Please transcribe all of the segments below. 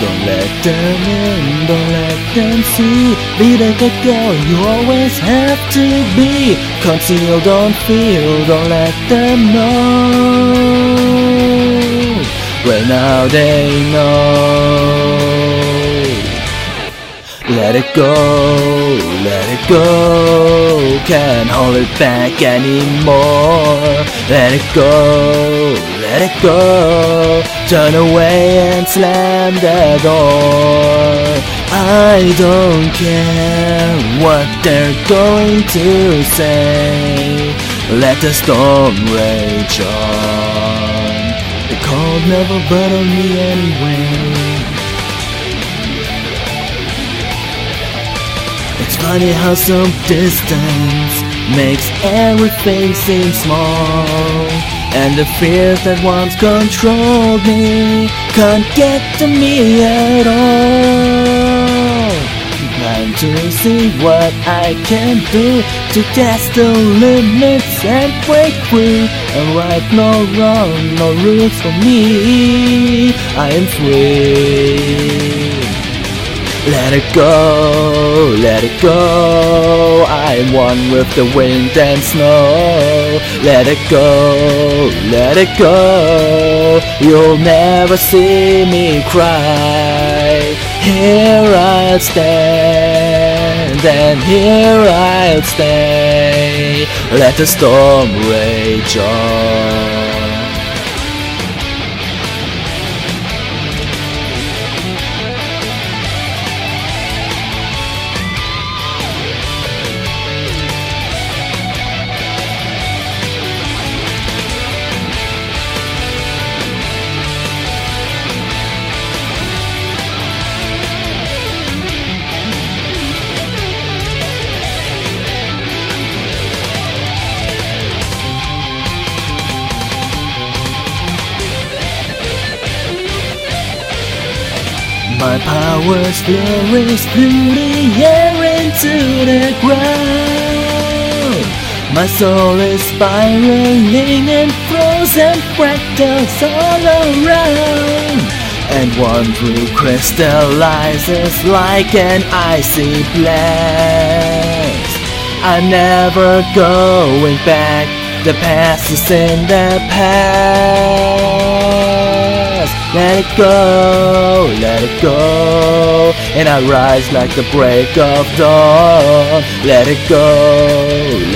Don't let them in, don't let them see. Be the good girl you always have to be. Conceal, don't feel, don't let them know. Well, now they know. Let it go, let it go. Can't hold it back anymore. Let it go, let it go. Turn away and slam the door. I don't care what they're going to say. Let the storm rage on. The cold never bothered me anyway. It's funny how some distance makes everything seem small. And the fears that once controlled me can't get to me at all. Time to see what I can do to test the limits and break free. And right, no wrong, no rules for me. I am free. Let it go, let it go. I'm one with the wind and snow. Let it go, let it go. You'll never see me cry. Here I'll stand, and here I'll stay. Let the storm rage on. My powers flourish through the air into the ground. My soul is spiraling in frozen fractals all around. And one true crystallizes like an icy blast. I'm never going back. The past is in the past. Let it go, let it go. And I rise like the break of dawn. Let it go,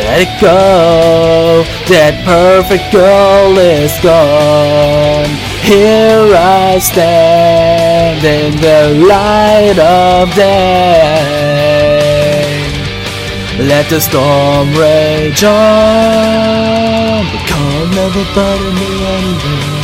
let it go. That perfect girl is gone. Here I stand in the light of day. Let the storm rage on. The calm never bothered me anyway.